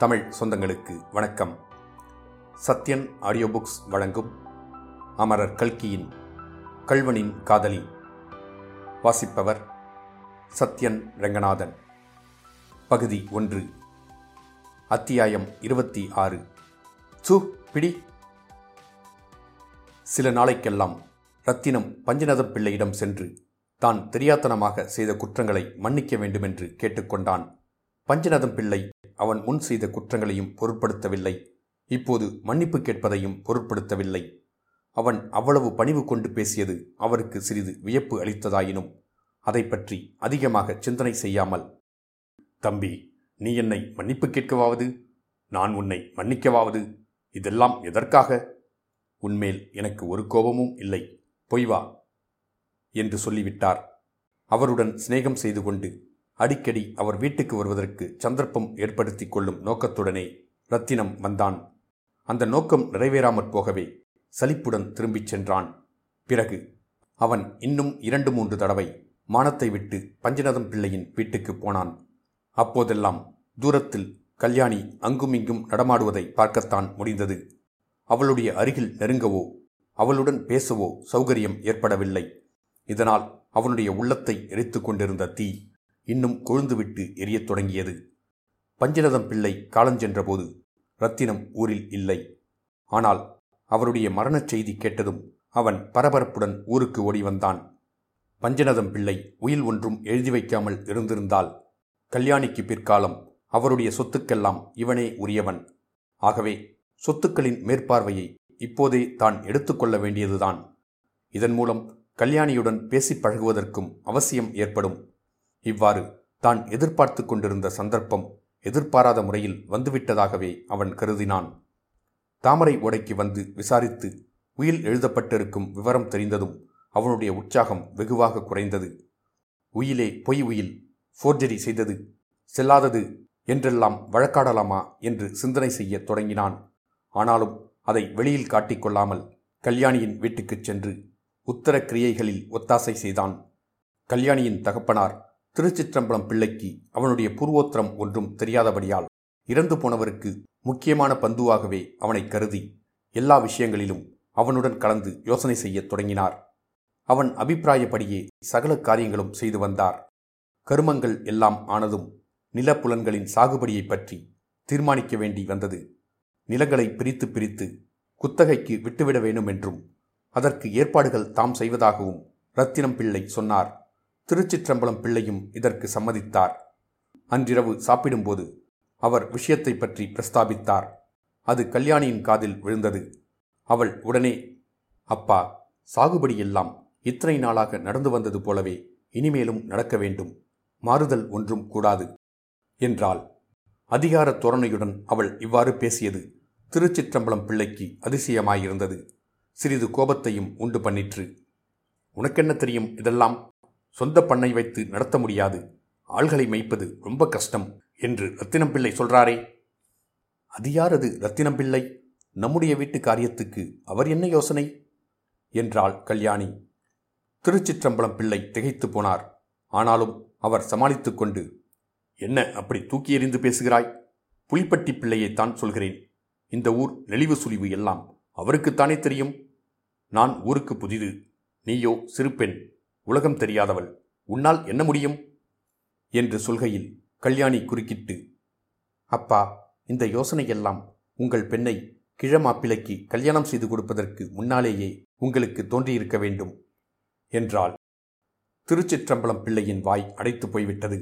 தமிழ் சொந்தங்களுக்கு வணக்கம். Sathyan audio books வழங்கும் அமரர் கல்கியின் கல்வனின் காதலி. வாசிப்பவர் சத்யன் ரங்கநாதன். பகுதி ஒன்று. அத்தியாயம் இருபத்தி ஆறு. சு பிடி. சில நாளைக்கெல்லாம் ரத்தினம் பஞ்சநதம் பிள்ளையிடம் சென்று தான் தெரியாத்தனமாக செய்த குற்றங்களை மன்னிக்க வேண்டுமென்று கேட்டுக்கொண்டான். பஞ்சநதம் பிள்ளை அவன் முன் செய்த குற்றங்களையும் பொருட்படுத்தவில்லை. இப்போது மன்னிப்பு கேட்பதையும் பொருட்படுத்தவில்லை. அவன் அவ்வளவு பணிவு கொண்டு பேசியது அவருக்கு சிறிது வியப்பு அளித்ததாயினும் அதை பற்றி அதிகமாக சிந்தனை செய்யாமல் தம்பி நீ என்னை மன்னிப்பு கேட்கவாவது? நான் உன்னை மன்னிக்கவாவது? இதெல்லாம் எதற்காக? உன்மேல் எனக்கு ஒரு கோபமும் இல்லை. பொய்வா என்று சொல்லிவிட்டார். அவருடன் சிநேகம் செய்து கொண்டு அடிக்கடி அவர் வீட்டுக்கு வருவதற்கு சந்தர்ப்பம் ஏற்படுத்தி கொள்ளும் நோக்கத்துடனே ரத்தினம் வந்தான். அந்த நோக்கம் நிறைவேறாமற் போகவே சலிப்புடன் திரும்பிச் சென்றான். பிறகு அவன் இன்னும் இரண்டு மூன்று தடவை மானத்தை விட்டு பஞ்சநதம் பிள்ளையின் வீட்டுக்கு போனான். அப்போதெல்லாம் தூரத்தில் கல்யாணி அங்குமிங்கும் நடமாடுவதை பார்க்கத்தான் முடிந்தது. அவளுடைய அருகில் நெருங்கவோ அவளுடன் பேசவோ சௌகரியம் ஏற்படவில்லை. இதனால் அவனுடைய உள்ளத்தை எரித்து கொண்டிருந்த தீ இன்னும் கொழுந்துவிட்டு எரியத் தொடங்கியது. பஞ்சநதம் பிள்ளை காலஞ்சென்றபோது ரத்தினம் ஊரில் இல்லை. ஆனால் அவருடைய மரணச் செய்தி கேட்டதும் அவன் பரபரப்புடன் ஊருக்கு ஓடி வந்தான். பஞ்சநதம் பிள்ளை உயில் ஒன்றும் எழுதி வைக்காமல் இருந்திருந்தால் கல்யாணிக்கு பிற்காலம் அவருடைய சொத்துக்கெல்லாம் இவனே உரியவன். ஆகவே சொத்துக்களின் மேற்பார்வையை இப்போதே தான் எடுத்துக்கொள்ள வேண்டியதுதான். இதன் மூலம் கல்யாணியுடன் பேசிப் பழகுவதற்கும் அவசியம் ஏற்படும். இவ்வாறு தான் எதிர்பார்த்து கொண்டிருந்த சந்தர்ப்பம் எதிர்பாராத முறையில் வந்துவிட்டதாகவே அவன் கருதினான். தாமரை ஓடைக்கு வந்து விசாரித்து உயில் எழுதப்பட்டிருக்கும் விவரம் தெரிந்ததும் அவனுடைய உற்சாகம் வெகுவாக குறைந்தது. உயிலே பொய் உயில் ஃபோர்ஜரி செய்தது செல்லாதது என்றெல்லாம் வழக்காடலாமா என்று சிந்தனை செய்யத் தொடங்கினான். ஆனாலும் அதை வெளியில் காட்டிக்கொள்ளாமல் கல்யாணியின் வீட்டுக்குச் சென்று உத்தர கிரியைகளில் ஒத்தாசை செய்தான். கல்யாணியின் தகப்பனார் திருச்சிற்றம்பலம் பிள்ளைக்கு அவனுடைய பூர்வோத்திரம் ஒன்றும் தெரியாதபடியால் இறந்து போனவருக்கு முக்கியமான பந்துவாகவே அவனை கருதி எல்லா விஷயங்களிலும் அவனுடன் கலந்து யோசனை செய்யத் தொடங்கினார். அவன் அபிப்பிராயப்படியே சகல காரியங்களும் செய்து வந்தார். கருமங்கள் எல்லாம் ஆனதும் நிலப்புலன்களின் சாகுபடியைப் பற்றி தீர்மானிக்க வேண்டி வந்தது. நிலங்களை பிரித்து பிரித்து குத்தகைக்கு விட்டுவிட வேண்டும் என்றும் அதற்கு ஏற்பாடுகள் தாம் செய்வதாகவும் ரத்தினம் பிள்ளை சொன்னார். திருச்சிற்றம்பலம் பிள்ளையும் இதற்கு சம்மதித்தார். அன்றிரவு சாப்பிடும்போது அவர் விஷயத்தை பற்றி பிரஸ்தாபித்தார். அது கல்யாணியின் காதில் விழுந்தது. அவள் உடனே அப்பா சாகுபடி எல்லாம் இத்தனை நாளாக நடந்து வந்தது போலவே இனிமேலும் நடக்க வேண்டும். மாறுதல் ஒன்றும் கூடாது. என்றாள். அதிகார தோரணையுடன் அவள் இவ்வாறு பேசியது. திருச்சிற்றம்பலம் பிள்ளைக்கு அதிசயமாயிருந்தது. சிறிது கோபத்தையும் உண்டு பண்ணிற்று. உனக்கென்ன தெரியும் இதெல்லாம்? சொந்த பண்ணை வைத்து நடத்த முடியாது. ஆள்களை மெய்ப்பது ரொம்ப கஷ்டம் என்று ரத்தினம் பிள்ளை சொல்றாரே. அது யாரது ரத்தினம் பிள்ளை? நம்முடைய வீட்டு காரியத்துக்கு அவர் என்ன யோசனை? என்றாள் கல்யாணி. திருச்சிற்றம்பலம் பிள்ளை திகைத்து போனார். ஆனாலும் அவர் சமாளித்து கொண்டு என்ன அப்படி தூக்கி எறிந்து பேசுகிறாய்? புலிப்பட்டி பிள்ளையைத்தான் சொல்கிறேன். இந்த ஊர் நெளிவு சுழிவு எல்லாம் அவருக்குத்தானே தெரியும்? நான் ஊருக்கு புதிது. நீயோ சிறு பெண் உலகம் தெரியாதவள். உன்னால் என்ன முடியும்? என்று சொல்கையில் கல்யாணி குறுக்கிட்டு அப்பா இந்த யோசனையெல்லாம் உங்கள் பெண்ணை கிழமாப்பிளைக்கு கல்யாணம் செய்து கொடுப்பதற்கு முன்னாலேயே உங்களுக்கு தோன்றியிருக்க வேண்டும் என்றாள். திருச்சிற்றம்பலம் பிள்ளையின் வாய் அடைத்து போய்விட்டது.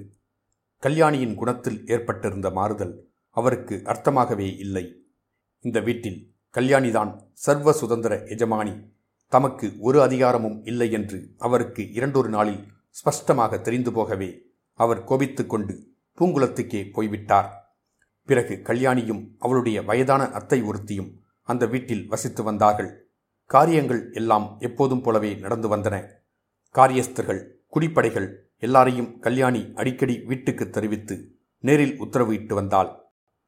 கல்யாணியின் குணத்தில் ஏற்பட்டிருந்த மாறுதல் அவருக்கு அர்த்தமாகவே இல்லை. இந்த வீட்டில் கல்யாணிதான் சர்வ சுதந்திர எஜமானி தமக்கு ஒரு அதிகாரமும் இல்லை என்று அவருக்கு இரண்டொரு நாளில் ஸ்பஷ்டமாக தெரிந்து போகவே அவர் கோபித்துக் கொண்டு பூங்குளத்துக்கே போய்விட்டார். பிறகு கல்யாணியும் அவளுடைய வயதான அத்தை ஒருத்தியும் அந்த வீட்டில் வசித்து வந்தார்கள். காரியங்கள் எல்லாம் எப்போதும் போலவே நடந்து வந்தன. காரியஸ்தர்கள் குடிப்படைகள் எல்லாரையும் கல்யாணி அடிக்கடி வீட்டுக்கு தெரிவித்து நேரில் உத்தரவு இட்டு வந்தாள்.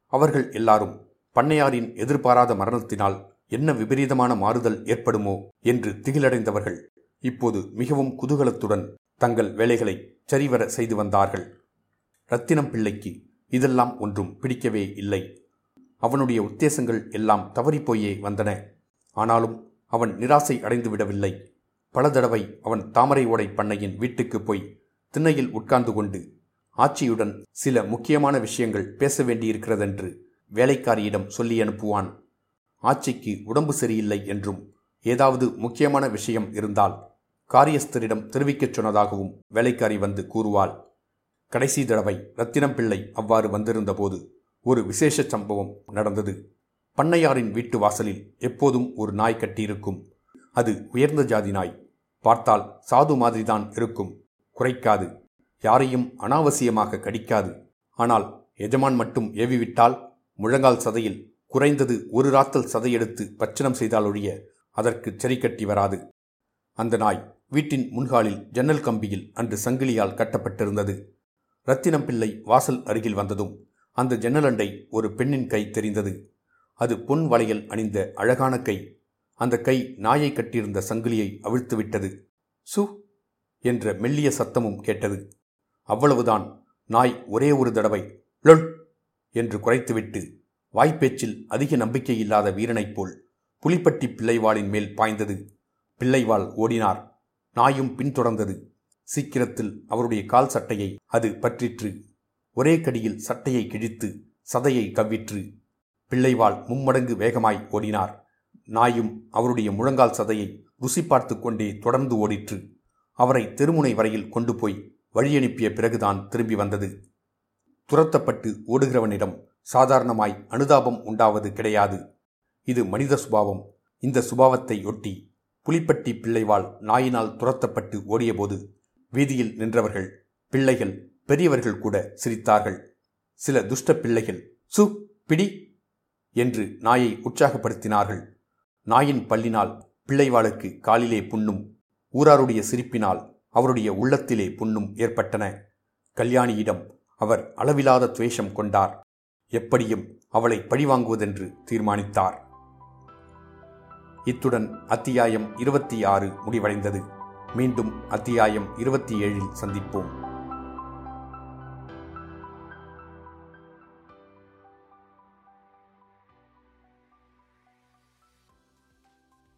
அவர்கள் எல்லாரும் பண்ணையாரின் எதிர்பாராத மரணத்தினால் என்ன விபரீதமான மாறுதல் ஏற்படுமோ என்று திகிலடைந்தவர்கள் இப்போது மிகவும் குதூகலத்துடன் தங்கள் வேலைகளை சரிவர செய்து வந்தார்கள். ரத்தினம் பிள்ளைக்கு இதெல்லாம் ஒன்றும் பிடிக்கவே இல்லை. அவனுடைய உத்தேசங்கள் எல்லாம் தவறிப்போயே வந்தன. ஆனாலும் அவன் நிராசை அடைந்து விடவில்லை பல தடவை அவன் தாமரை ஓடை பண்ணையின் வீட்டுக்கு போய் திண்ணையில் உட்கார்ந்து கொண்டு ஆட்சியுடன் சில முக்கியமான விஷயங்கள் பேச வேண்டியிருக்கிறதென்று வேலைக்காரியிடம் சொல்லி அனுப்புவான். ஆட்சிக்கு உடம்பு சரியில்லை என்றும் ஏதாவது முக்கியமான விஷயம் இருந்தால் காரியஸ்தரிடம் தெரிவிக்கச் சொன்னதாகவும் வேலைக்காரி வந்து கூறுவாள். கடைசி தடவை ரத்தினம் பிள்ளை அவ்வாறு வந்திருந்தபோது ஒரு விசேஷ சம்பவம் நடந்தது. பண்ணையாரின் வீட்டு வாசலில் எப்போதும் ஒரு நாய் கட்டியிருக்கும். அது உயர்ந்த ஜாதி நாய். பார்த்தால் சாது மாதிரிதான் இருக்கும். குறைக்காது. யாரையும் அனாவசியமாக கடிக்காது. ஆனால் எஜமான் மட்டும் ஏவிவிட்டால் முழங்கால் சதையில் குறைந்தது ஒரு ராத்தல் சதையெடுத்து பச்சனம் செய்தாலொழிய அதற்கு செறிக்கட்டி கட்டி வராது. அந்த நாய் வீட்டின் முன்காலில் ஜன்னல் கம்பியில் அன்று சங்கிலியால் கட்டப்பட்டிருந்தது. ரத்தினம் பிள்ளை வாசல் அருகில் வந்ததும் அந்த ஜன்னலண்டை ஒரு பெண்ணின் கை தெரிந்தது. அது பொன் வளையல் அணிந்த அழகான கை. அந்த கை நாயை கட்டியிருந்த சங்கிலியை அவிழ்த்துவிட்டது. சு என்ற மெல்லிய சத்தமும் கேட்டது. அவ்வளவுதான் நாய் ஒரே ஒரு தடவை லொல் என்று குறைத்துவிட்டு வாய்ப்பேச்சில் அதிக நம்பிக்கை இல்லாத வீரனைப் போல் புலிப்பட்டி பிள்ளைவாளின் மேல் பாய்ந்தது. பிள்ளைவாள் ஓடினார். நாயும் பின்தொடர்ந்தது. சீக்கிரத்தில் அவருடைய கால் சட்டையை அது பற்றிற்று. ஒரே கடியில் சட்டையை கிழித்து சதையை கவ்விற்று. பிள்ளைவாள் மும்மடங்கு வேகமாய் ஓடினார். நாயும் அவருடைய முழங்கால் சதையை ருசி பார்த்து கொண்டே தொடர்ந்து ஓடிற்று. அவரை தெருமுனை வரையில் கொண்டு போய் வழியனுப்பிய பிறகுதான் திரும்பி வந்தது. துரத்தப்பட்டு ஓடுகிறவனிடம் சாதாரணமாய் அனுதாபம் உண்டாவது கிடையாது. இது மனித சுபாவம். இந்த சுபாவத்தை ஒட்டி புலிப்பட்டி பிள்ளைவாள் நாயினால் துரத்தப்பட்டு ஓடியபோது வீதியில் நின்றவர்கள் பிள்ளைகள் பெரியவர்கள் கூட சிரித்தார்கள். சில துஷ்ட பிள்ளைகள் சு பிடி! என்று நாயை உற்சாகப்படுத்தினார்கள். நாயின் பல்லினால் பிள்ளைவாளுக்கு காலிலே புண்ணும் ஊராருடைய சிரிப்பினால் அவருடைய உள்ளத்திலே புண்ணும் ஏற்பட்டன. கல்யாணியிடம் அவர் அளவிலாத துவேஷம் கொண்டார். எப்படியும் அவளை பழிவாங்குவதென்று தீர்மானித்தார். இத்துடன் அத்தியாயம் இருபத்தி ஆறு முடிவடைந்தது. மீண்டும் அத்தியாயம் இருபத்தி ஏழில் சந்திப்போம்.